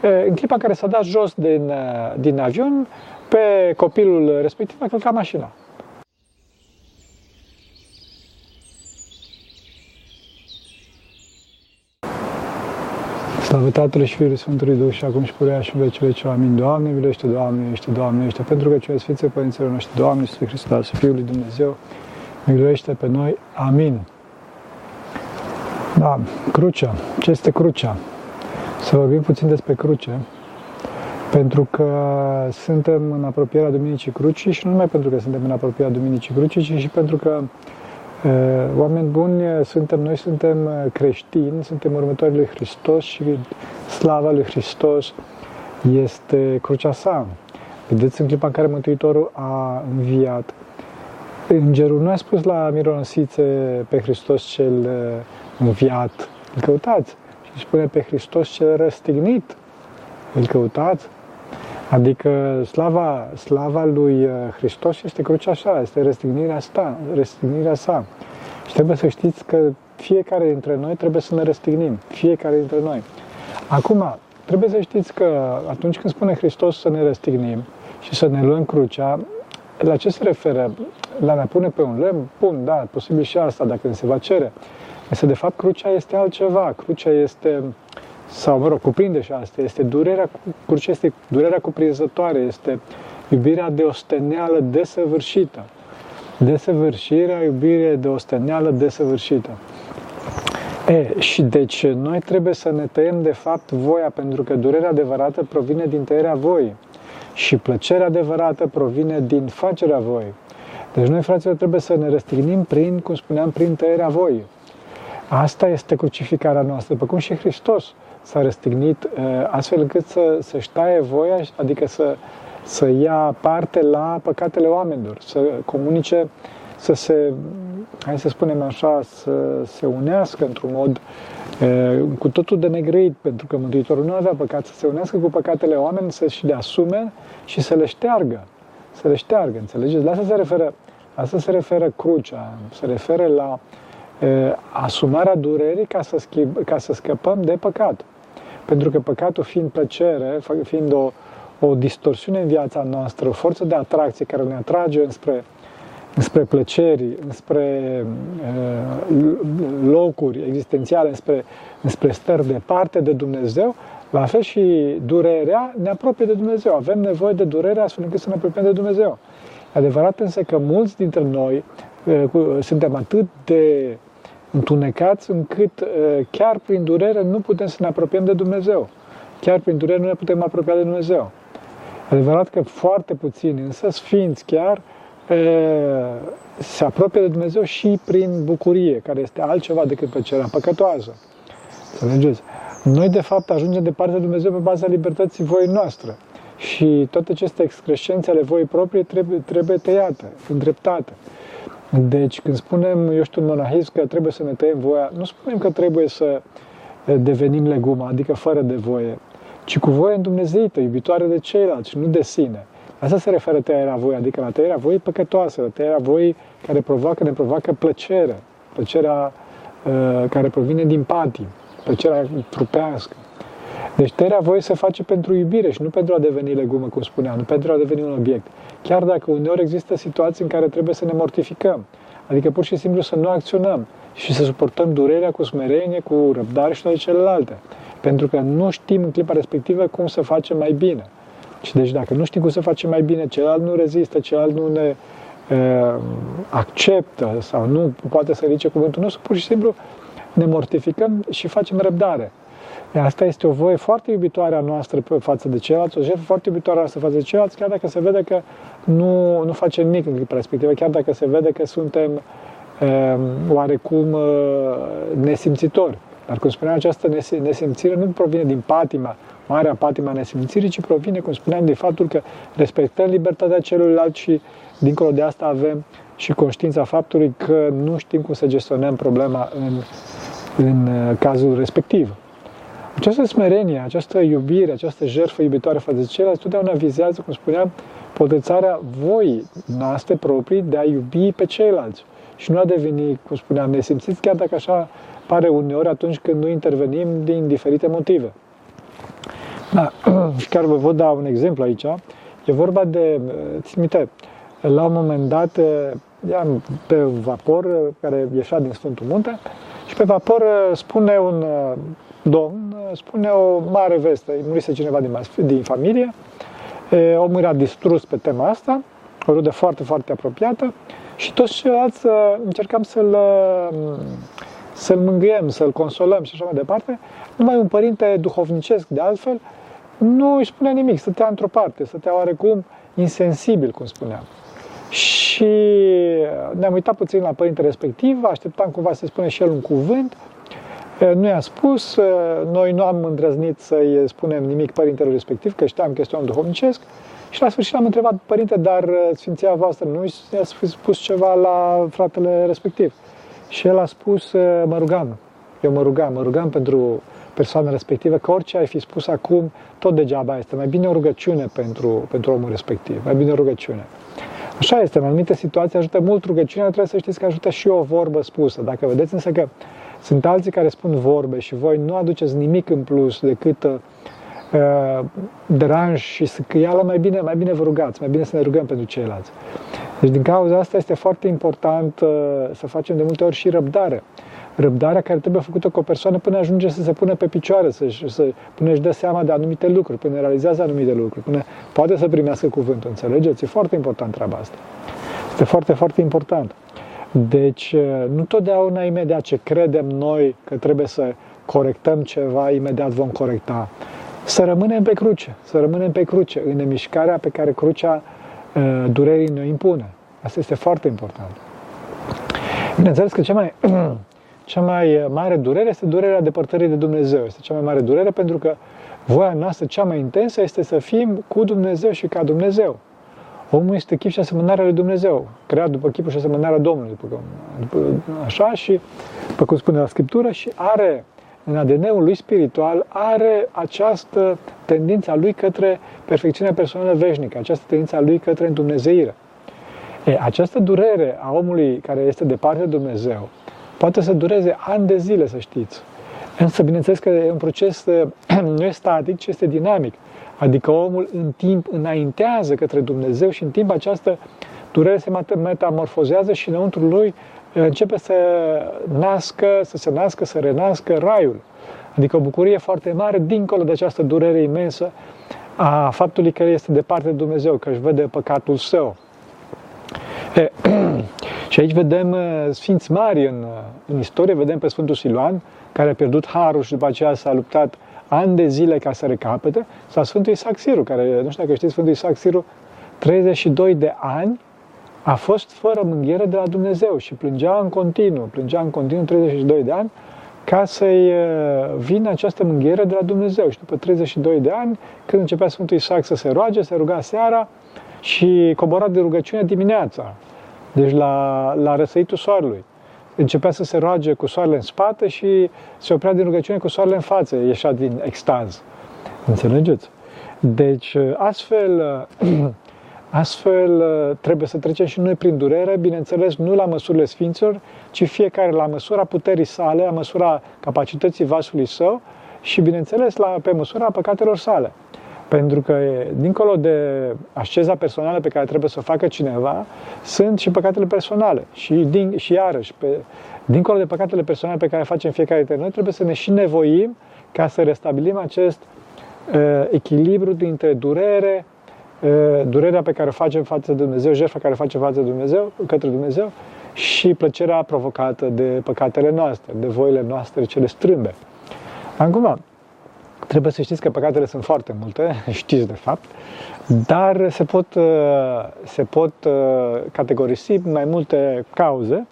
în clipa în care s-a dat jos din, din avion, pe copilul respectiv a călcat mașina. Slavă Tatălui și Fiului Sfântului Duh și acum și purea și veci veci. Amin. Doamne, miluiește, Doamne, miluiește, Doamne, miluiește. Pentru că cei Sfințe Părinților noștri, Doamne, Iisuse Hristos, Fiul lui Dumnezeu, miluiește pe noi. Amin. Da, crucea. Ce este crucea? Să vorbim puțin despre cruce, pentru că suntem în apropierea Duminicii Crucii și nu numai pentru că suntem în apropierea Duminicii Crucii, ci și pentru că Oameni buni, suntem, noi suntem creștini, suntem următorii lui Hristos și slava lui Hristos este crucea sa. Vedeți în clipa în care Mântuitorul a înviat, Îngerul nu a spus la mironosițe pe Hristos cel înviat, îl căutați. Și spune pe Hristos cel răstignit, îl căutați. Adică slava, slava lui uh, Hristos este crucea așa, este răstignirea, sa, răstignirea sa. Și trebuie să știți că fiecare dintre noi trebuie să ne răstignim. Fiecare dintre noi. Acum, trebuie să știți că atunci când spune Hristos să ne răstignim și să ne luăm crucea, la ce se referă? La ne pune pe un lemn? Bun, da, posibil și asta, dacă se va cere. Însă, de fapt, crucea este altceva. Crucea este sau mă rog, cuprinde și asta, este durerea, cruce este durerea cuprinzătoare, este iubirea de osteneală desăvârșită. Desăvârșirea, iubire de osteneală desăvârșită. E, și deci noi trebuie să ne tăiem de fapt voia, pentru că durerea adevărată provine din tăierea voii și plăcerea adevărată provine din facerea voii. Deci noi, fraților, trebuie să ne răstignim prin, cum spuneam, prin tăierea voii. Asta este crucificarea noastră, după cum și Hristos s-a răstignit uh, astfel încât să, să-și taie voia, adică să, să ia parte la păcatele oamenilor, să comunice, să se, hai să spunem așa, să se unească într-un mod uh, cu totul de negrăit, pentru că Mântuitorul nu avea păcat, să se unească cu păcatele oameni, să-și le asume și să le șteargă. Să le șteargă, înțelegeți? La asta se referă, la asta se referă crucea, se referă la uh, asumarea durerii ca să, schimb, ca să scăpăm de păcat. Pentru că păcatul fiind plăcere, fiind o, o distorsiune în viața noastră, o forță de atracție care ne atrage înspre, înspre plăceri, înspre uh, locuri existențiale, înspre, înspre stări departe de Dumnezeu, la fel și durerea ne apropie de Dumnezeu. Avem nevoie de durere astfel încât să ne apropiem de Dumnezeu. E adevărat însă că mulți dintre noi uh, suntem atât de întunecați încât chiar prin durere nu putem să ne apropiem de Dumnezeu. Chiar prin durere nu ne putem apropia de Dumnezeu. Adevărat că foarte puțini, însă sfinți chiar, se apropie de Dumnezeu și prin bucurie, care este altceva decât plăcerea păcătoasă. Înțelegeți? Noi, de fapt, ajungem de partea de Dumnezeu pe baza libertății voii noastre. Și toate aceste excrescențe ale voii proprii trebuie, trebuie tăiate, îndreptate. Deci, când spunem, eu știu, în monahism că trebuie să ne tăiem voia, nu spunem că trebuie să devenim leguma, adică fără de voie, ci cu voie îndumnezeită, iubitoare de ceilalți, nu de sine. Asta se referă tăierea voii, adică la tăierea voii păcătoasă, la tăierea voii care provoacă, ne provoacă plăcere, plăcerea uh, care provine din patii, plăcerea trupească. Deci tăierea voii se face pentru iubire și nu pentru a deveni legumă, cum spuneam, nu pentru a deveni un obiect. Chiar dacă uneori există situații în care trebuie să ne mortificăm, adică pur și simplu să nu acționăm și să suportăm durerea cu smerenie, cu răbdare și toate celelalte. Pentru că nu știm în clipa respectivă cum să facem mai bine. Și deci dacă nu știm cum să facem mai bine, celălalt nu rezistă, celălalt nu ne uh, acceptă sau nu poate să ridice cuvântul nostru, pur și simplu ne mortificăm și facem răbdare. Asta este o voie foarte iubitoare a noastră față de ceilalți, o jertfă foarte iubitoare a noastră față de ceilalți, chiar dacă se vede că nu, nu facem nimic în clipa respectivă, chiar dacă se vede că suntem uh, oarecum uh, nesimțitori. Dar, cum spuneam, această nesimțire nu provine din patima, marea patima nesimțirii, ci provine, cum spuneam, din faptul că respectăm libertatea celuilalt și, dincolo de asta, avem și conștiința faptului că nu știm cum să gestionăm problema în, în uh, cazul respectiv. Această smerenie, această iubire, această jertfă iubitoare față de ceilalți, totdeauna vizează, cum spuneam, potențarea voii noastre proprii de a iubi pe ceilalți și nu a deveni, cum spuneam, nesimțiți, chiar dacă așa pare uneori atunci când nu intervenim din diferite motive. Da, chiar vă vă da un exemplu aici. E vorba de, țin minte, la un moment dat, eram pe vapor care ieșea din Sfântul Munte și pe vapor spune un domn, spune o mare veste, îi murise cineva din, din familie, omul era distrus pe tema asta, o rudă foarte, foarte apropiată și toți ceilalți încercam să-l, să-l mângâiem, să-l consolăm și așa mai departe. Numai un părinte duhovnicesc, de altfel, nu îi spunea nimic, stătea într-o parte, stătea oarecum insensibil, cum spuneam. Și ne-am uitat puțin la părinte respectiv, așteptam cumva să spune și el un cuvânt, nu i-a spus, noi nu am îndrăznit să-i spunem nimic părintelui respectiv, că știam că este un duhovnicesc, și la sfârșit am întrebat, părinte, dar Sfinția voastră nu i-a spus ceva la fratele respectiv? Și el a spus, mă rugam, eu mă rugam, mă rugam pentru persoana respectivă, că orice ai fi spus acum, tot degeaba este. Mai bine o rugăciune pentru, pentru omul respectiv, mai bine o rugăciune. Așa este, în anumite situații ajută mult rugăciunea, trebuie să știți că ajută și o vorbă spusă. Dacă vedeți însă că sunt alții care spun vorbe și voi nu aduceți nimic în plus decât uh, deranj și scâială, mai bine, mai bine vă rugați, mai bine să ne rugăm pentru ceilalți. Deci din cauza asta este foarte important uh, să facem de multe ori și răbdare răbdarea care trebuie făcută cu o persoană până ajunge să se pună pe picioare, să, să, până își dă seama de anumite lucruri, până realizează anumite lucruri, până poate să primească cuvântul. Înțelegeți? E foarte important treaba asta. Este foarte, foarte important. Deci, nu totdeauna imediat ce credem noi că trebuie să corectăm ceva, imediat vom corecta. Să rămânem pe cruce, să rămânem pe cruce, în mișcarea pe care crucea durerii ne impune. Asta este foarte important. Bineînțeles că cea mai cea mai mare durere este durerea depărtării de Dumnezeu. Este cea mai mare durere pentru că voia noastră cea mai intensă este să fim cu Dumnezeu și ca Dumnezeu. Omul este chip și asemănarea lui Dumnezeu, creat după chipul și asemănarea Domnului, după, după, așa și, după cum spune la Scriptură, și are în ADN-ul lui spiritual, are această tendință a lui către perfecțiunea personală veșnică, această tendință a lui către Dumnezeire. E, această durere a omului care este departe de Dumnezeu, Poate să dureze ani de zile, să știți. Însă, bineînțeles că e un proces nu este static, ci este dinamic. Adică omul în timp înaintează către Dumnezeu și în timp această durere se metamorfozează și înăuntru lui începe să nască, să se nască, să renască raiul. Adică o bucurie foarte mare dincolo de această durere imensă a faptului că este departe de Dumnezeu, că își vede păcatul său. E, și aici vedem uh, sfinți mari în, uh, în istorie, vedem pe Sfântul Siluan, care a pierdut harul și după aceea s-a luptat ani de zile ca să recapete, sau Sfântul Isaac Siru, care, nu știu dacă știți, Sfântul Isaac Siru, 32 de ani a fost fără mânghiere de la Dumnezeu și plângea în continuu, plângea în continuu 32 de ani ca să-i uh, vină această mânghiere de la Dumnezeu. Și după 32 de ani, când începea Sfântul Isaac să se roage, se ruga seara și cobora de rugăciune dimineața. Deci la, la răsăritul soarelui. Începea să se roage cu soarele în spate și se oprea din rugăciune cu soarele în față, ieșea din extaz. Înțelegeți? Deci, astfel, astfel trebuie să trecem și noi prin durere, bineînțeles, nu la măsurile Sfinților, ci fiecare la măsura puterii sale, la măsura capacității vasului său și, bineînțeles, la, pe măsura păcatelor sale. Pentru că, dincolo de asceza personală pe care trebuie să o facă cineva, sunt și păcatele personale. Și, din, și iarăși, pe, dincolo de păcatele personale pe care le facem fiecare dintre noi, trebuie să ne și nevoim ca să restabilim acest uh, echilibru dintre durere, uh, durerea pe care o facem față de Dumnezeu, jertfa care o facem față de Dumnezeu, către Dumnezeu, și plăcerea provocată de păcatele noastre, de voile noastre cele strâmbe. Acum, Trebuie să știți că păcatele sunt foarte multe, știți de fapt, dar se pot, uh, se pot uh, categorisi mai multe cauze,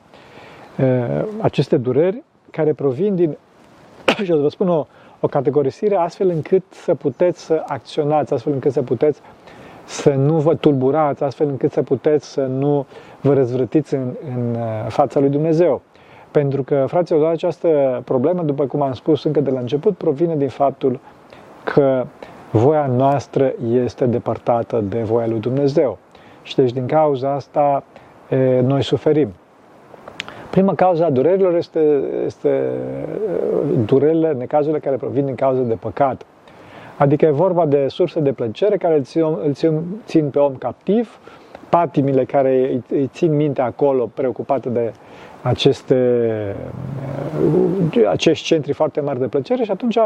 uh, aceste dureri, care provin din, și o să vă spun o, o categorisire, astfel încât să puteți să acționați, astfel încât să puteți să nu vă tulburați, astfel încât să puteți să nu vă răzvrătiți în, în fața lui Dumnezeu. Pentru că, fraților, această problemă, după cum am spus încă de la început, provine din faptul că voia noastră este depărtată de voia lui Dumnezeu. Și deci din cauza asta e, noi suferim. Prima cauza a durerilor este, este durerile, necazurile care provin din cauza de păcat. Adică e vorba de surse de plăcere care îl țin, îl țin, țin pe om captiv, patimile care îi țin minte acolo, preocupată de aceste, acești centri foarte mari de plăcere și atunci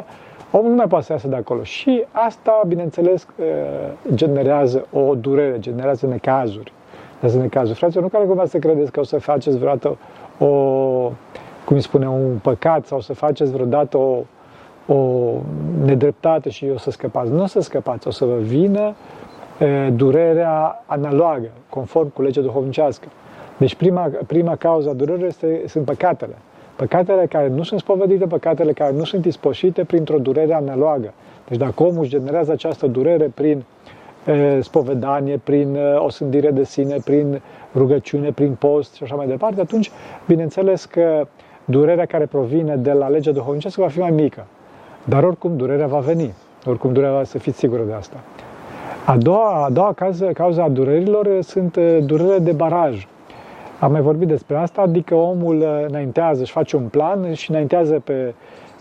omul nu mai poate să iasă de acolo. Și asta, bineînțeles, generează o durere, generează necazuri. Generează necazuri. Fraților, nu care cumva să credeți că o să faceți vreodată o, cum îi spune, un păcat sau să faceți vreodată o, o nedreptate și o să scăpați. Nu o să scăpați, o să vă vină e, durerea analogă, conform cu legea duhovnicească. Deci prima, prima cauza a durerii este, sunt păcatele. Păcatele care nu sunt spovedite, păcatele care nu sunt ispoșite printr-o durere analogă. Deci dacă omul își generează această durere prin e, spovedanie, prin e, osândire de sine, prin rugăciune, prin post și așa mai departe, atunci, bineînțeles că durerea care provine de la legea duhovnicească va fi mai mică. Dar oricum durerea va veni. Oricum durerea va să fiți sigură de asta. A doua, a doua cauză, cauza a durerilor sunt durerile de baraj. Am mai vorbit despre asta, adică omul înaintează, își face un plan și înaintează pe,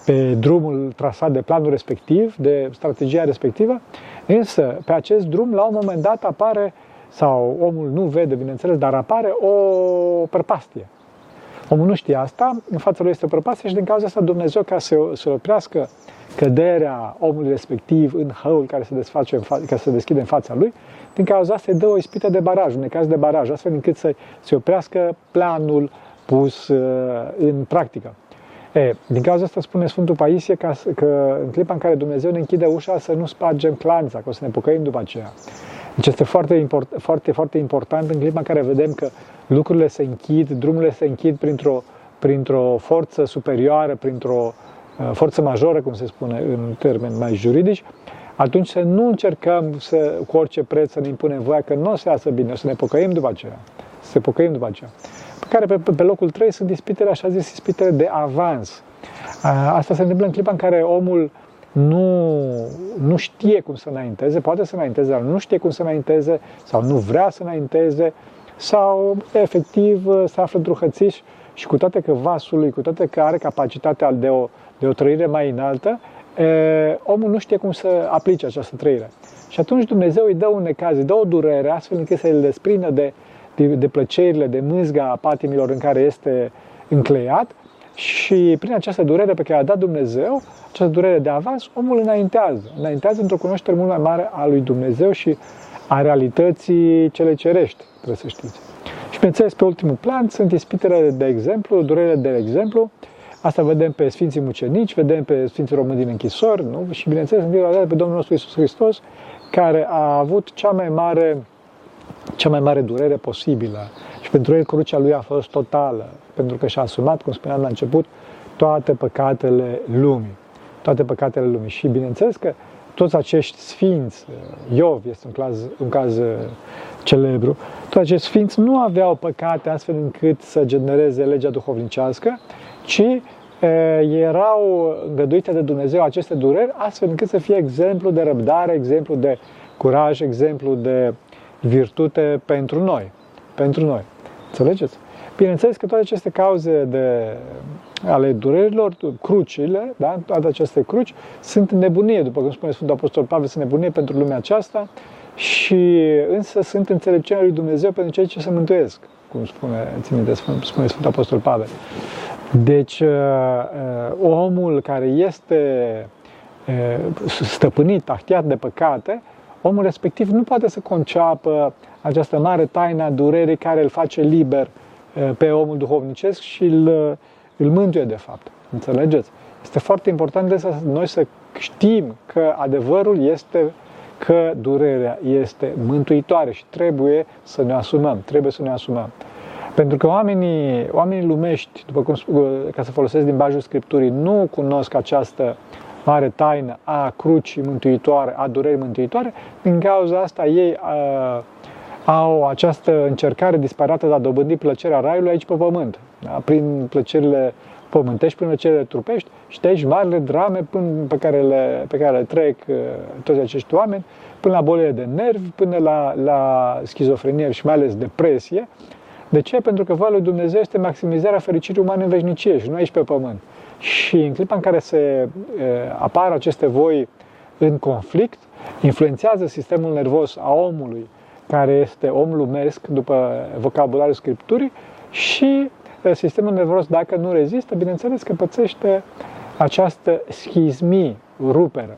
pe drumul trasat de planul respectiv, de strategia respectivă, însă pe acest drum, la un moment dat, apare, sau omul nu vede, bineînțeles, dar apare o prăpastie. Omul nu știe asta, în fața lui este o prăpastie și din cauza asta Dumnezeu, ca să, să oprească căderea omului respectiv în hăul care se, desface în fa- care se deschide în fața lui, din cauza asta îi dă o ispită de baraj, un caz de baraj, astfel încât să se oprească planul pus uh, în practică. E, din cauza asta spune Sfântul Paisie că, că în clipa în care Dumnezeu ne închide ușa să nu spargem clanța, că o să ne pocăim după aceea. Deci este foarte, import, foarte, foarte important în clipa în care vedem că lucrurile se închid, drumurile se închid printr-o, printr-o forță superioară, printr-o uh, forță majoră, cum se spune în termeni mai juridici, atunci să nu încercăm să, cu orice preț să ne impunem voia că nu o să iasă bine, o să ne pocăim după aceea. Să se pocăim după aceea. Pe care pe, pe locul 3 sunt ispitele, așa zis, ispitele de avans. Asta se întâmplă în clipa în care omul nu, nu știe cum să înainteze, poate să înainteze, dar nu știe cum să înainteze sau nu vrea să înainteze sau efectiv se află într-un hățiș și cu toate că vasul lui, cu toate că are capacitatea de o, de o trăire mai înaltă, e, omul nu știe cum să aplice această trăire. Și atunci Dumnezeu îi dă un necaz, îi dă o durere, astfel încât să îl desprindă de, de, de plăcerile, de mâzga patimilor în care este încleiat și prin această durere pe care a dat Dumnezeu, această durere de avans, omul înaintează. Înaintează într-o cunoaștere mult mai mare a lui Dumnezeu și a realității cele cerești, trebuie să știți. Și bineînțeles, pe ultimul plan sunt ispitele de exemplu, durere de exemplu, Asta vedem pe Sfinții Mucenici, vedem pe Sfinții Români din închisori, nu? și bineînțeles pe Domnul nostru Isus Hristos, care a avut cea mai mare, cea mai mare durere posibilă. Și pentru el crucea lui a fost totală, pentru că și-a asumat, cum spuneam la început, toate păcatele lumii. Toate păcatele lumii. Și bineînțeles că toți acești sfinți, Iov este un caz, un caz uh, celebru, toți acești sfinți nu aveau păcate astfel încât să genereze legea duhovnicească, ci e, erau îngăduite de Dumnezeu aceste dureri astfel încât să fie exemplu de răbdare, exemplu de curaj, exemplu de virtute pentru noi. Pentru noi. Înțelegeți? Bineînțeles că toate aceste cauze de, ale durerilor, crucile, da? toate aceste cruci, sunt nebunie, după cum spune Sfântul Apostol Pavel, sunt nebunie pentru lumea aceasta și însă sunt înțelepciunea lui Dumnezeu pentru cei ce se mântuiesc, cum spune, ține spune Sfântul Apostol Pavel. Deci, uh, uh, omul care este uh, stăpânit, tahtiat de păcate, omul respectiv nu poate să conceapă această mare taină a durerii care îl face liber pe omul duhovnicesc și îl, îl mântuie de fapt. Înțelegeți? Este foarte important de să noi să știm că adevărul este că durerea este mântuitoare și trebuie să ne asumăm, trebuie să ne asumăm. Pentru că oamenii, oamenii lumești, după cum ca să folosesc limbajul Scripturii, nu cunosc această mare taină a crucii mântuitoare, a durerii mântuitoare, din cauza asta ei uh, au această încercare disparată de a dobândi plăcerea raiului aici pe pământ, da? prin plăcerile pământești, prin plăcerile trupești și de aici marile drame până, pe, care le, pe care le trec uh, toți acești oameni, până la bolile de nervi, până la, la schizofrenie și mai ales depresie, de ce? Pentru că voia lui Dumnezeu este maximizarea fericirii umane în veșnicie și nu aici pe pământ. Și în clipa în care se e, apar aceste voi în conflict, influențează sistemul nervos a omului, care este om lumesc după vocabularul Scripturii și sistemul nervos, dacă nu rezistă, bineînțeles că pățește această schizmie, ruperă.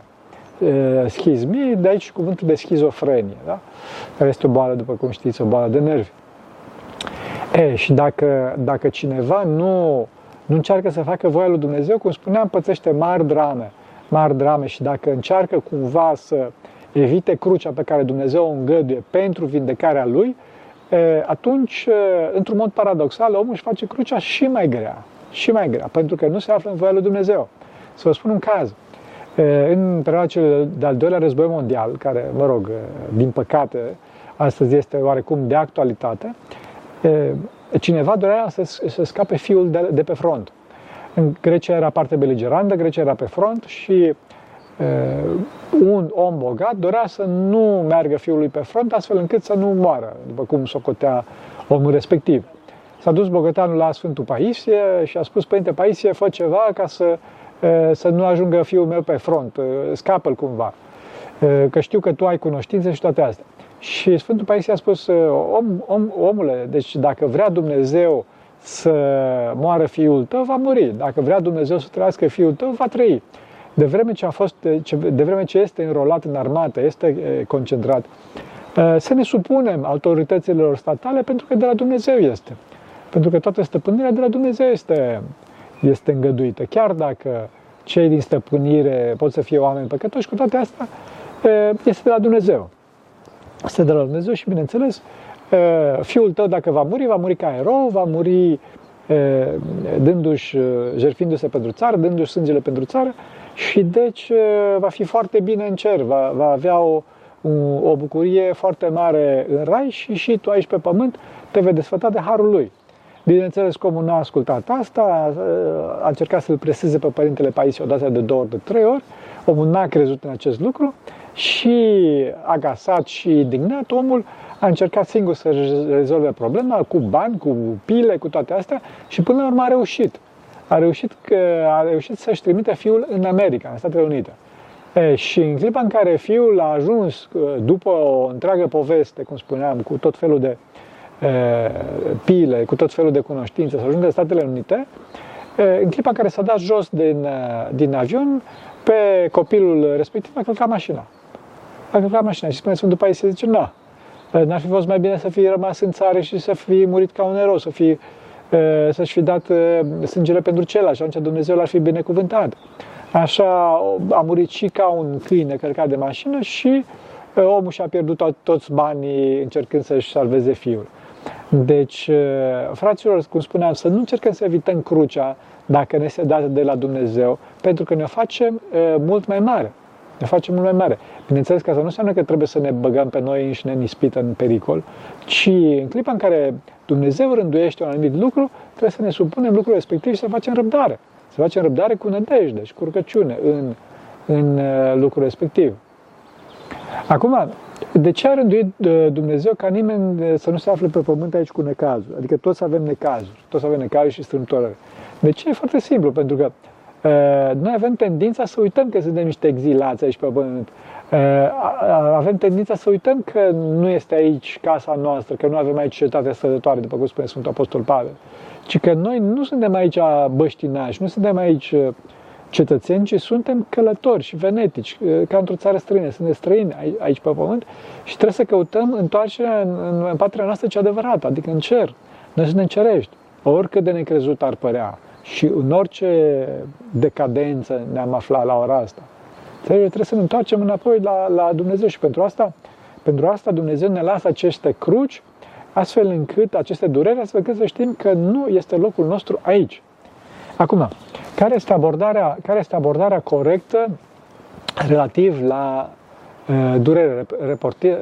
Schizmie, de aici cuvântul de schizofrenie, da? care este o boală, după cum știți, o boală de nervi. E, și dacă, dacă cineva nu, nu încearcă să facă voia lui Dumnezeu, cum spuneam, pățește mari drame, mari drame și dacă încearcă cumva să evite crucea pe care Dumnezeu o îngăduie pentru vindecarea lui, atunci, într-un mod paradoxal, omul își face crucea și mai grea, și mai grea, pentru că nu se află în voia lui Dumnezeu. Să vă spun un caz. În perioada cel de-al doilea război mondial, care, mă rog, din păcate, astăzi este oarecum de actualitate, cineva dorea să, să scape fiul de, de pe front. În Grecia era parte beligerantă, Grecia era pe front și un om bogat dorea să nu meargă fiul lui pe front, astfel încât să nu moară, după cum socotea omul respectiv. S-a dus bogătanul la Sfântul Paisie și a spus, Părinte Paisie, fă ceva ca să, să nu ajungă fiul meu pe front, scapă-l cumva, că știu că tu ai cunoștințe și toate astea. Și Sfântul Paisie a spus, om, om, omule, deci dacă vrea Dumnezeu să moară fiul tău, va muri. Dacă vrea Dumnezeu să trăiască fiul tău, va trăi. De vreme ce, a fost, de vreme ce este înrolat în armată, este concentrat, să ne supunem autorităților statale pentru că de la Dumnezeu este. Pentru că toată stăpânirea de la Dumnezeu este, este îngăduită. Chiar dacă cei din stăpânire pot să fie oameni păcătoși, cu toate astea este de la Dumnezeu. Este de la Dumnezeu și, bineînțeles, fiul tău, dacă va muri, va muri ca erou, va muri dându-și, jertfindu-se pentru țară, dându-și sângele pentru țară și deci va fi foarte bine în cer, va, va avea o, o bucurie foarte mare în rai și și tu aici pe pământ te vei desfăta de harul lui. Bineînțeles, omul nu a ascultat asta, a încercat să-l preseze pe părintele Paisie odată de două ori, de trei ori, omul n-a crezut în acest lucru și agasat și indignat, omul a încercat singur să rezolve problema cu bani, cu pile, cu toate astea și până la urmă a reușit. A reușit, că, a reușit să-și trimite fiul în America, în Statele Unite. E, și în clipa în care fiul a ajuns, după o întreagă poveste, cum spuneam, cu tot felul de e, pile, cu tot felul de cunoștințe, să ajungă în Statele Unite, e, în clipa în care s-a dat jos din, din avion, pe copilul respectiv a călcat mașina. A călcat mașina și spune Sfântul Paisie, zice, nu, N-ar fi fost mai bine să fie rămas în țară și să fie murit ca un erou, să fie, să-și fi dat sângele pentru celălalt și atunci Dumnezeu l-ar fi binecuvântat. Așa a murit și ca un câine călcat de mașină și omul și-a pierdut toți banii încercând să-și salveze fiul. Deci, fraților, cum spuneam, să nu încercăm să evităm crucea dacă ne se dată de la Dumnezeu, pentru că ne facem mult mai mare ne facem mult mai mare. Bineînțeles că asta nu înseamnă că trebuie să ne băgăm pe noi înșine în ispită, în pericol, ci în clipa în care Dumnezeu rânduiește un anumit lucru, trebuie să ne supunem lucrul respectiv și să facem răbdare. Să facem răbdare cu nădejde și cu rugăciune în, în uh, lucrul respectiv. Acum, de ce a rânduit uh, Dumnezeu ca nimeni uh, să nu se afle pe pământ aici cu necazuri? Adică toți avem necazuri, toți avem necazuri și strâmtorări. De ce? E foarte simplu, pentru că Eh, noi avem tendința să uităm că suntem niște exilați aici pe pământ. Eh, avem tendința să uităm că nu este aici casa noastră, că nu avem aici cetatea stătătoare, după cum spune Sfântul Apostol Pavel, ci că noi nu suntem aici băștinași, nu suntem aici eh, cetățeni, ci suntem călători și venetici, ca într-o țară străină. Suntem străini aici pe pământ și trebuie să căutăm întoarcerea în, în, în patria noastră cea adevărată, adică în cer. Noi suntem cerești, oricât de necrezut ar părea. Și în orice decadență ne-am aflat la ora asta. Trebuie să ne întoarcem înapoi la, la Dumnezeu și pentru asta, pentru asta Dumnezeu ne lasă aceste cruci, astfel încât aceste dureri, astfel încât să știm că nu este locul nostru aici. Acum, care este abordarea, care este abordarea corectă relativ la uh, durere, reporti, uh,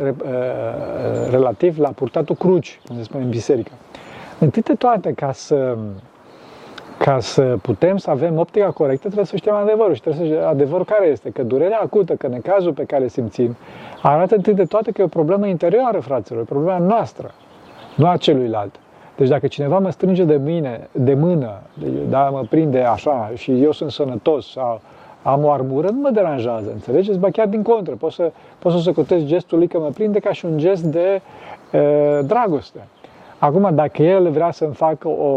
relativ la purtatul cruci, cum se spune în biserică? Întâi de toate, ca să ca să putem să avem optica corectă, trebuie să știm adevărul. Și trebuie să știm adevărul care este. Că durerea acută, că necazul pe care simțim, arată întâi de toate că e o problemă interioară, fraților, e o problemă noastră, nu a celuilalt. Deci dacă cineva mă strânge de mine, de mână, da, mă prinde așa și eu sunt sănătos sau am o armură, nu mă deranjează, înțelegeți? Ba chiar din contră, pot să, pot să socotesc gestul lui că mă prinde ca și un gest de e, dragoste. Acum, dacă el vrea să-mi facă o,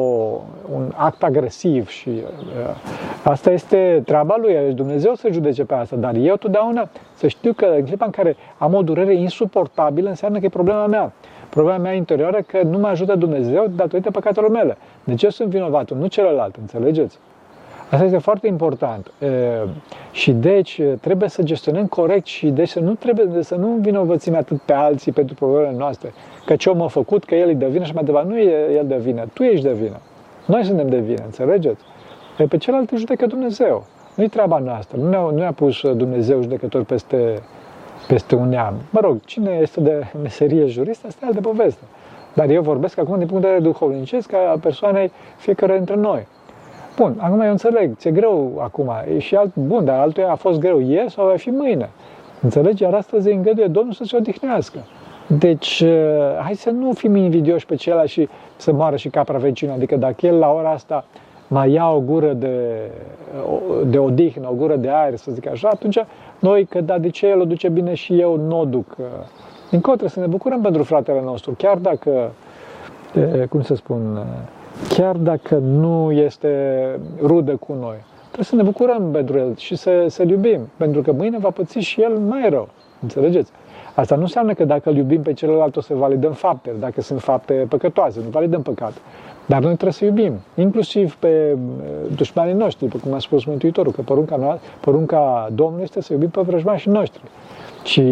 un act agresiv și uh, asta este treaba lui, Dumnezeu să judece pe asta, dar eu totdeauna să știu că în clipa în care am o durere insuportabilă, înseamnă că e problema mea. Problema mea interioară că nu mă ajută Dumnezeu datorită păcatelor mele. Deci eu sunt vinovatul, nu celălalt, înțelegeți? Asta este foarte important. E, și deci trebuie să gestionăm corect și deci să nu trebuie să nu vinovățim atât pe alții pentru problemele noastre. Că ce om a făcut, că el e de vină și mai departe. Nu e el de vină, tu ești de vină. Noi suntem de vină, înțelegeți? E, pe celălalt judecă Dumnezeu. Nu-i treaba noastră. Nu ne-a, nu ne-a pus Dumnezeu judecător peste, peste un neam. Mă rog, cine este de meserie jurist, asta e altă poveste. Dar eu vorbesc acum din punct de vedere duhovnicesc a persoanei fiecare dintre noi. Bun, acum eu înțeleg, ți-e greu acum, e și alt, bun, dar altuia a fost greu ieri sau va fi mâine. Înțelegi? Iar astăzi îi îngăduie Domnul să se odihnească. Deci, uh, hai să nu fim invidioși pe celălalt și să moară și capra vecină. Adică dacă el la ora asta mai ia o gură de, de odihnă, o gură de aer, să zic așa, atunci noi, că da, de ce el o duce bine și eu nu o duc. Din contră, să ne bucurăm pentru fratele nostru, chiar dacă, cum să spun, chiar dacă nu este rudă cu noi. Trebuie să ne bucurăm pentru el și să, să-l iubim, pentru că mâine va păți și el mai rău. Înțelegeți? Asta nu înseamnă că dacă îl iubim pe celălalt o să validăm fapte, dacă sunt fapte păcătoase, nu validăm păcat. Dar noi trebuie să iubim, inclusiv pe eh, dușmanii noștri, după cum a spus Mântuitorul, că porunca, noastră, porunca Domnului este să iubim pe vrăjmașii noștri. Și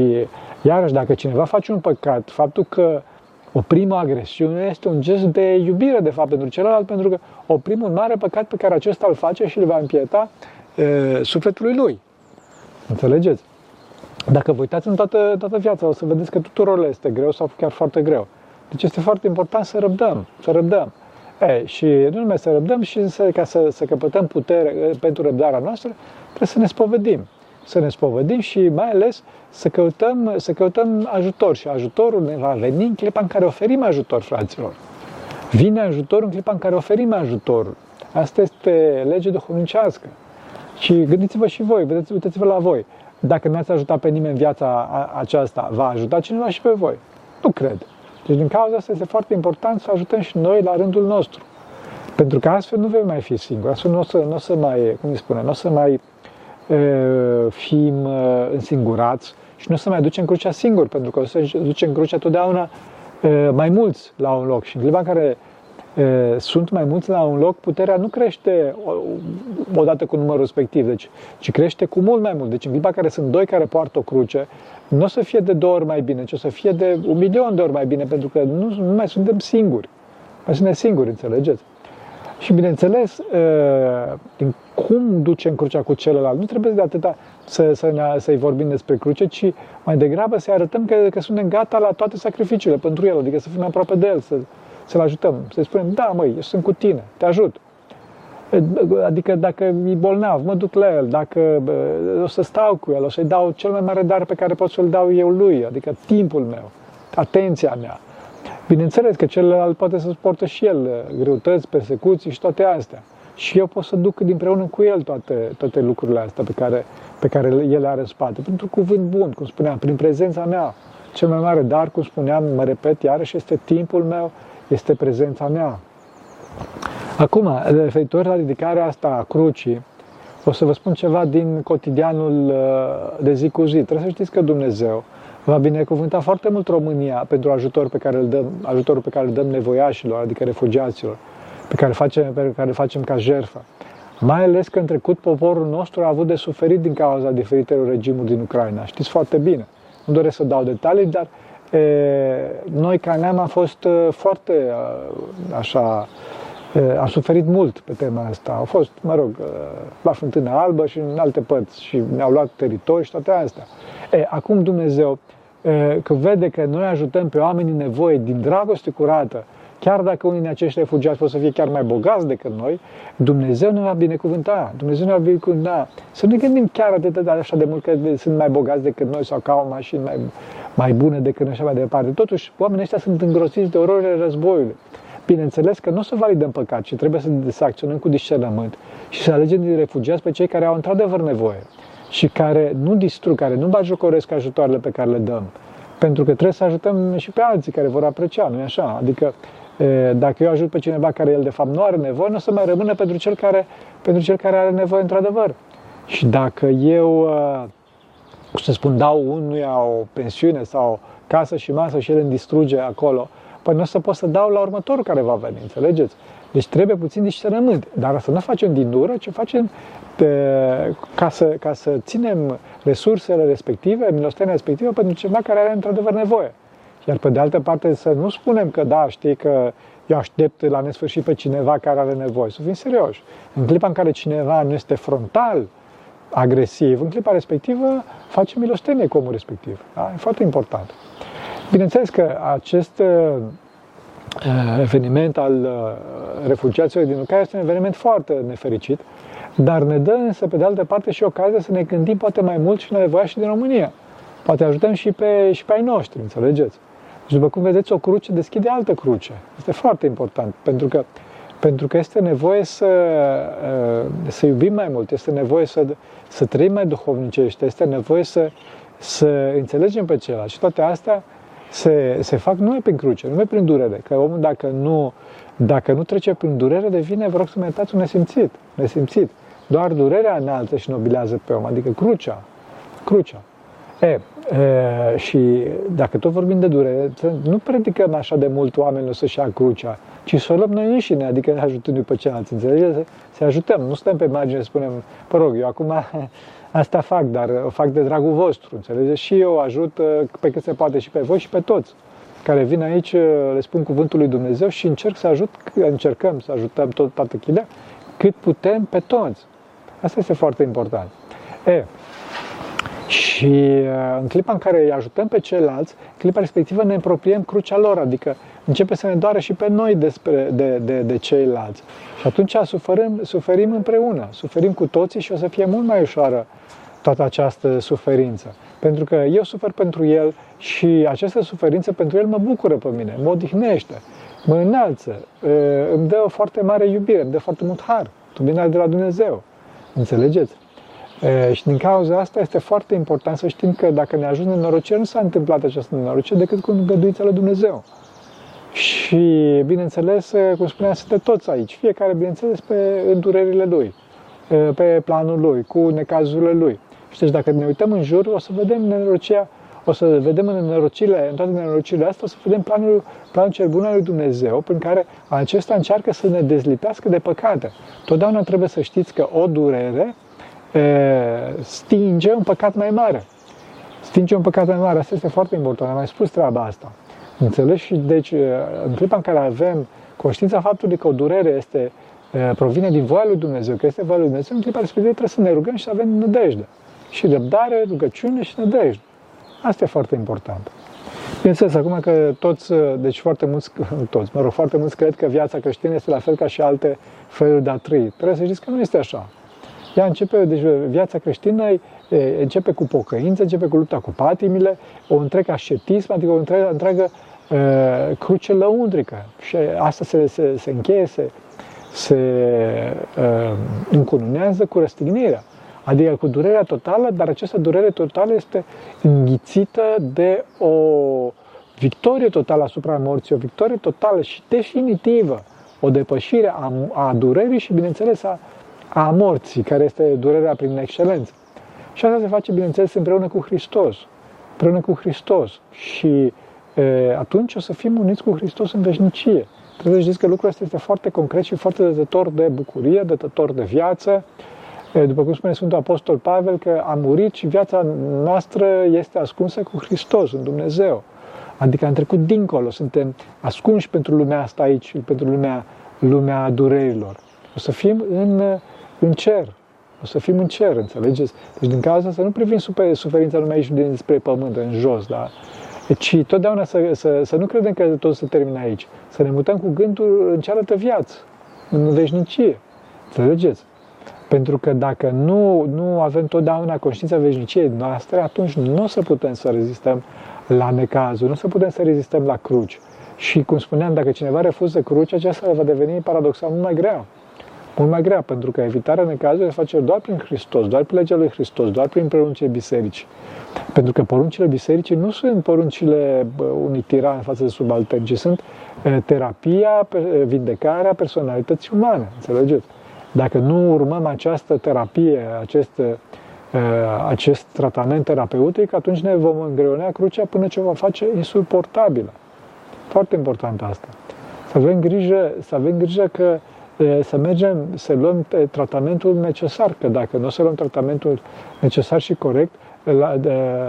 iarăși, dacă cineva face un păcat, faptul că o primă agresiune este un gest de iubire, de fapt, pentru celălalt, pentru că oprim un mare păcat pe care acesta îl face și îl va împieta e, sufletului lui. Înțelegeți? Dacă vă uitați în toată, toată viața, o să vedeți că tuturor le este greu sau chiar foarte greu. Deci este foarte important să răbdăm, să răbdăm. E, și nu numai să răbdăm, și să, ca să, să căpătăm putere pentru răbdarea noastră, trebuie să ne spovedim să ne spovedim și mai ales să căutăm, să căutăm ajutor. Și ajutorul ne va veni în clipa în care oferim ajutor, fraților. Vine ajutor în clipa în care oferim ajutor. Asta este lege duhovnicească. Și gândiți-vă și voi, vedeți, uitați-vă la voi. Dacă n-ați ajutat pe nimeni în viața aceasta, va ajuta cineva și pe voi? Nu cred. Deci din cauza asta este foarte important să ajutăm și noi la rândul nostru. Pentru că astfel nu vei mai fi singur, astfel nu o să, nu o să mai, cum îi spune, nu o să mai fim însingurați și nu o să mai ducem crucea singur, pentru că o să ducem crucea totdeauna mai mulți la un loc. Și în clipa în care sunt mai mulți la un loc, puterea nu crește odată cu numărul respectiv, deci, ci crește cu mult mai mult. Deci în clipa în care sunt doi care poartă o cruce, nu o să fie de două ori mai bine, ci o să fie de un milion de ori mai bine, pentru că nu, nu mai suntem singuri. Mai suntem singuri, înțelegeți? Și bineînțeles, din cum ducem crucea cu celălalt, nu trebuie de atâta să, să ne, să-i vorbim despre cruce, ci mai degrabă să arătăm că, că suntem gata la toate sacrificiile pentru el, adică să fim aproape de el, să, să-l ajutăm, să-i spunem, da măi, eu sunt cu tine, te ajut. Adică dacă e bolnav, mă duc la el, dacă o să stau cu el, o să-i dau cel mai mare dar pe care pot să-l dau eu lui, adică timpul meu, atenția mea. Bineînțeles că celălalt poate să suportă și el uh, greutăți, persecuții și toate astea. Și eu pot să duc împreună cu el toate, toate lucrurile astea pe care, pe care el are în spate. Pentru cuvânt bun, cum spuneam, prin prezența mea. Cel mai mare dar, cum spuneam, mă repet iarăși, este timpul meu, este prezența mea. Acum, referitor la ridicarea asta a crucii, o să vă spun ceva din cotidianul uh, de zi cu zi. Trebuie să știți că Dumnezeu va binecuvânta foarte mult România pentru ajutor pe care îl dăm, ajutorul pe care îl dăm nevoiașilor, adică refugiaților, pe care, facem, pe care facem ca jertfă. Mai ales că în trecut poporul nostru a avut de suferit din cauza diferitelor regimuri din Ucraina. Știți foarte bine. Nu doresc să dau detalii, dar e, noi ca neam am fost foarte așa, e, am suferit mult pe tema asta. Au fost, mă rog, la Fântâna Albă și în alte părți și ne-au luat teritorii și toate astea. E, acum Dumnezeu că vede că noi ajutăm pe oamenii în nevoie din dragoste curată, chiar dacă unii din acești refugiați pot să fie chiar mai bogați decât noi, Dumnezeu ne va binecuvânta. Dumnezeu ne va binecuvânta. Să nu ne gândim chiar atât de așa de mult că sunt mai bogați decât noi sau că au mașini mai, mai bune decât noi și așa mai departe. Totuși, oamenii ăștia sunt îngrosiți de ororile războiului. Bineînțeles că nu o să validăm păcat, ci trebuie să, să acționăm cu discernământ și să alegem din refugiați pe cei care au într-adevăr nevoie și care nu distrug, care nu bajocoresc ajutoarele pe care le dăm. Pentru că trebuie să ajutăm și pe alții care vor aprecia, nu-i așa? Adică dacă eu ajut pe cineva care el de fapt nu are nevoie, nu o să mai rămână pentru cel care, pentru cel care are nevoie într-adevăr. Și dacă eu, cum să spun, dau unuia o pensiune sau casă și masă și el îmi distruge acolo, păi nu o să pot să dau la următorul care va veni, înțelegeți? Deci trebuie puțin discernământ, dar să nu facem din dură, ci facem de, ca, să, ca să ținem resursele respective, milostenia respectivă pentru ceva care are într-adevăr nevoie. Iar pe de altă parte să nu spunem că da, știi că eu aștept la nesfârșit pe cineva care are nevoie. Să fim serioși. În clipa în care cineva nu este frontal agresiv, în clipa respectivă face milostenie cu omul respectiv. Da? E foarte important. Bineînțeles că acest uh, eveniment al uh, refugiaților din Ucraina este un eveniment foarte nefericit, dar ne dă însă, pe de altă parte, și ocazia să ne gândim poate mai mult și la nevoia și din România. Poate ajutăm și pe, și pe ai noștri, înțelegeți? Și după cum vedeți, o cruce deschide altă cruce. Este foarte important, pentru că, pentru că este nevoie să, uh, să iubim mai mult, este nevoie să, să trăim mai duhovnicește, este nevoie să, să înțelegem pe celălalt. Și toate astea se, se fac numai prin cruce, numai prin durere. Că omul dacă nu, dacă nu trece prin durere, devine, vă rog să mă un nesimțit. nesimțit. Doar durerea înaltă și nobilează pe om, adică crucea. Crucea. E, e, și dacă tot vorbim de durere, nu predicăm așa de mult oamenii să-și ia crucea, ci să o luăm noi înșine, adică ajutându-i pe ceilalți, înțelegeți? Să ajutăm, nu stăm pe margine, spunem, vă rog, eu acum asta fac, dar o fac de dragul vostru, înțelegeți? Și eu ajut pe cât se poate și pe voi și pe toți care vin aici, le spun cuvântul lui Dumnezeu și încerc să ajut, încercăm să ajutăm tot toată chilea, cât putem pe toți. Asta este foarte important. E, și uh, în clipa în care îi ajutăm pe ceilalți, în clipa respectivă ne apropiem crucea lor, adică începe să ne doare și pe noi despre, de, de, de ceilalți. Și atunci suferim, suferim împreună, suferim cu toții și o să fie mult mai ușoară toată această suferință. Pentru că eu sufer pentru el și această suferință pentru el mă bucură pe mine, mă odihnește, mă înalță, uh, îmi dă o foarte mare iubire, îmi dă foarte mult har. Tu de la Dumnezeu. Înțelegeți? E, și din cauza asta este foarte important să știm că dacă ne ajunge nenorocire, nu s-a întâmplat această nenorocire decât cu îngăduința lui Dumnezeu. Și, bineînțeles, cum spuneam, suntem toți aici, fiecare, bineînțeles, pe îndurerile lui, pe planul lui, cu necazurile lui. Și deci dacă ne uităm în jur, o să vedem nenorocirea, o să vedem în nenorocirile, în toate nenorocirile astea, o să vedem planul, planul cel bun al lui Dumnezeu, prin care acesta încearcă să ne dezlipească de păcate. Totdeauna trebuie să știți că o durere stinge un păcat mai mare. Stinge un păcat mai mare. Asta este foarte important. Am mai spus treaba asta. Înțelegi? Și deci, în clipa în care avem conștiința faptului că o durere este, provine din voia lui Dumnezeu, că este voia lui Dumnezeu, în clipa respectivă trebuie să ne rugăm și să avem nădejde. Și răbdare, rugăciune și nădejde. Asta e foarte important. Bineînțeles, acum că toți, deci foarte mulți, toți, mă rog, foarte mulți cred că viața creștină este la fel ca și alte feluri de a trăi. Trebuie să știți că nu este așa. Ea începe, deci viața creștină începe cu pocăință, începe cu lupta cu patimile, o întreg ascetism, adică o întreagă, întreagă uh, cruce lăuntrică. Și asta se, se, se încheie, se, se uh, încununează cu răstignirea. Adică cu durerea totală, dar această durere totală este înghițită de o victorie totală asupra morții, o victorie totală și definitivă, o depășire a, a durerii și, bineînțeles, a, a morții, care este durerea prin excelență. Și asta se face, bineînțeles, împreună cu Hristos. Împreună cu Hristos. Și e, atunci o să fim uniți cu Hristos în veșnicie. Trebuie să știți că lucrul ăsta este foarte concret și foarte dătător de bucurie, dătător de viață. E, după cum spune Sfântul Apostol Pavel, că a murit și viața noastră este ascunsă cu Hristos, în Dumnezeu. Adică am trecut dincolo, suntem ascunși pentru lumea asta aici, pentru lumea, lumea durerilor. O să fim în în cer. O să fim în cer, înțelegeți? Deci din cauza asta nu privim suferința numai aici spre pământ, în jos, da? Ci totdeauna să, să, să nu credem că tot se termină aici. Să ne mutăm cu gândul în cealaltă viață, în veșnicie. Înțelegeți? Pentru că dacă nu, nu avem totdeauna conștiința veșniciei noastre, atunci nu o să putem să rezistăm la necazuri, nu o să putem să rezistăm la cruci. Și cum spuneam, dacă cineva refuză crucea, aceasta va deveni paradoxal mult mai grea. Mult mai grea, pentru că evitarea necazului se face doar prin Hristos, doar prin legea lui Hristos, doar prin poruncile bisericii. Pentru că poruncile bisericii nu sunt poruncile unui tiran în față de subaltern, ci sunt terapia, vindecarea personalității umane. Înțelegeți? Dacă nu urmăm această terapie, acest, acest tratament terapeutic, atunci ne vom îngreunea crucea până ce va face insuportabilă. Foarte important asta. Să avem grijă, să avem grijă că să mergem, să luăm tratamentul necesar, că dacă nu o să luăm tratamentul necesar și corect,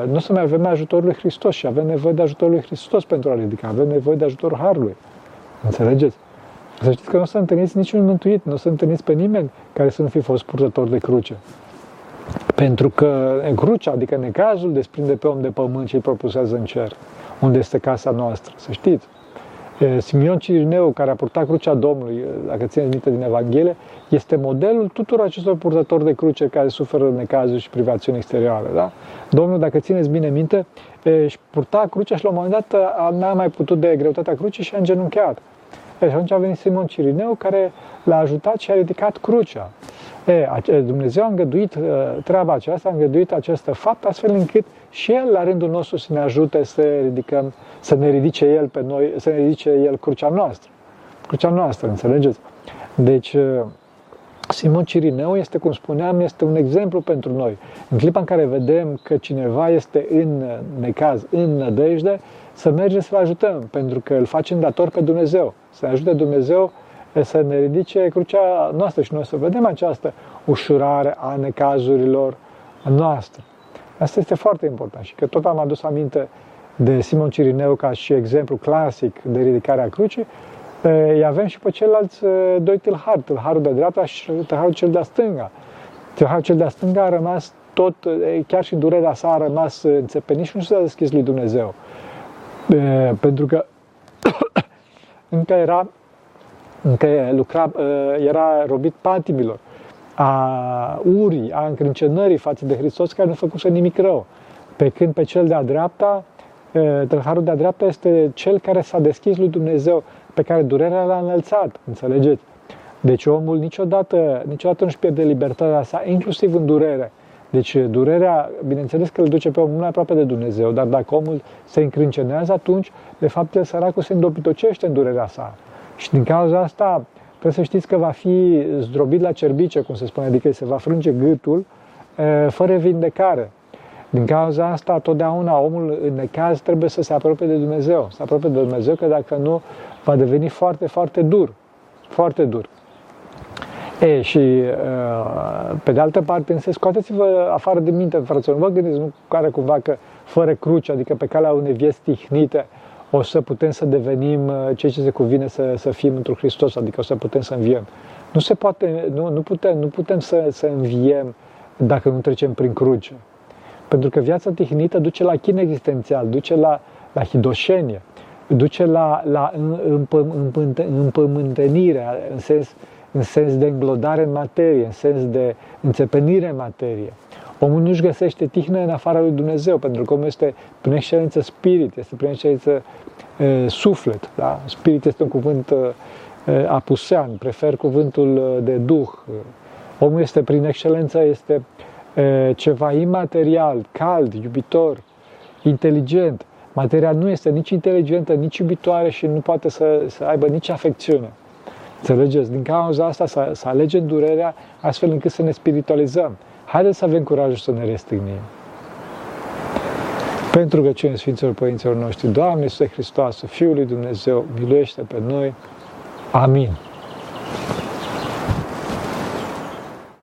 nu o să mai avem ajutorul lui Hristos și avem nevoie de ajutorul lui Hristos pentru a ridica, avem nevoie de ajutorul Harului. Înțelegeți? Să știți că nu o să întâlniți niciun mântuit, nu o să întâlniți pe nimeni care să nu fi fost purtător de cruce. Pentru că crucea, adică necazul, desprinde pe om de pământ și îl propusează în cer, unde este casa noastră, să știți. Simion Cirineu, care a purtat crucea Domnului, dacă țineți minte din Evanghelie, este modelul tuturor acestor purtători de cruce care suferă necazuri și privațiuni exterioare. Da? Domnul, dacă țineți bine minte, își purta crucea și la un moment dat n-a mai putut de greutatea crucii și a îngenunchiat. E, și atunci a venit Simon Cirineu care l-a ajutat și a ridicat crucea. E, Dumnezeu a îngăduit treaba aceasta, a îngăduit această fapt astfel încât și El, la rândul nostru, să ne ajute să ridicăm, să ne ridice El pe noi, să ne ridice El crucea noastră. Crucea noastră, înțelegeți? Deci, Simon Cirineu este, cum spuneam, este un exemplu pentru noi. În clipa în care vedem că cineva este în necaz, în nădejde, să mergem să-l ajutăm, pentru că îl facem dator pe Dumnezeu. Să ne ajute Dumnezeu să ne ridice crucea noastră și noi să vedem această ușurare a necazurilor noastre. Asta este foarte important și că tot am adus aminte de Simon Cirineu ca și exemplu clasic de ridicare a crucii, îi avem și pe ceilalți doi tâlhari, tâlharul de dreapta și tâlharul cel de-a stânga. Tâlharul cel de-a stânga a rămas tot, chiar și durerea sa a rămas înțepenit și nu s-a deschis lui Dumnezeu. Pentru că încă era, încă lucra, era robit patimilor, a urii, a încrâncenării față de Hristos care nu făcuse nimic rău. Pe când pe cel de-a dreapta, tâlharul de-a dreapta este cel care s-a deschis lui Dumnezeu, pe care durerea l-a înălțat, înțelegeți? Deci omul niciodată, niciodată nu-și pierde libertatea sa, inclusiv în durere. Deci durerea, bineînțeles că îl duce pe omul mai aproape de Dumnezeu, dar dacă omul se încrâncenează, atunci, de fapt, el săracul se îndopitocește în durerea sa. Și din cauza asta, trebuie să știți că va fi zdrobit la cerbice, cum se spune, adică se va frânge gâtul, fără vindecare. Din cauza asta, totdeauna omul în necaz trebuie să se apropie de Dumnezeu. Să apropie de Dumnezeu, că dacă nu, va deveni foarte, foarte dur. Foarte dur. E, și pe de altă parte, însă, scoateți-vă afară de minte, frăților, nu vă gândiți nu care cumva că fără cruce, adică pe calea unei vieți tihnite, o să putem să devenim ceea ce se cuvine să, să fim într Hristos, adică o să putem să înviem. Nu se poate, nu, nu putem, nu putem să, să înviem dacă nu trecem prin cruce. Pentru că viața tihnită duce la chin existențial, duce la, la hidoșenie, duce la, la împământenire, în sens, în sens de înglodare în materie, în sens de înțepenire în materie. Omul nu-și găsește tihnă în afara lui Dumnezeu, pentru că omul este prin excelență spirit, este prin excelență e, suflet. Da? Spirit este un cuvânt e, apusean, prefer cuvântul de duh. Omul este prin excelență, este e, ceva imaterial, cald, iubitor, inteligent. Materia nu este nici inteligentă, nici iubitoare și nu poate să, să aibă nici afecțiune. Înțelegeți? Din cauza asta să, să alegem durerea astfel încât să ne spiritualizăm. Haideți să avem curajul să ne restrignim. Pentru că cine Sfinților Părinților noștri, Doamne Iisuse Hristos, Fiul lui Dumnezeu, miluiește pe noi. Amin.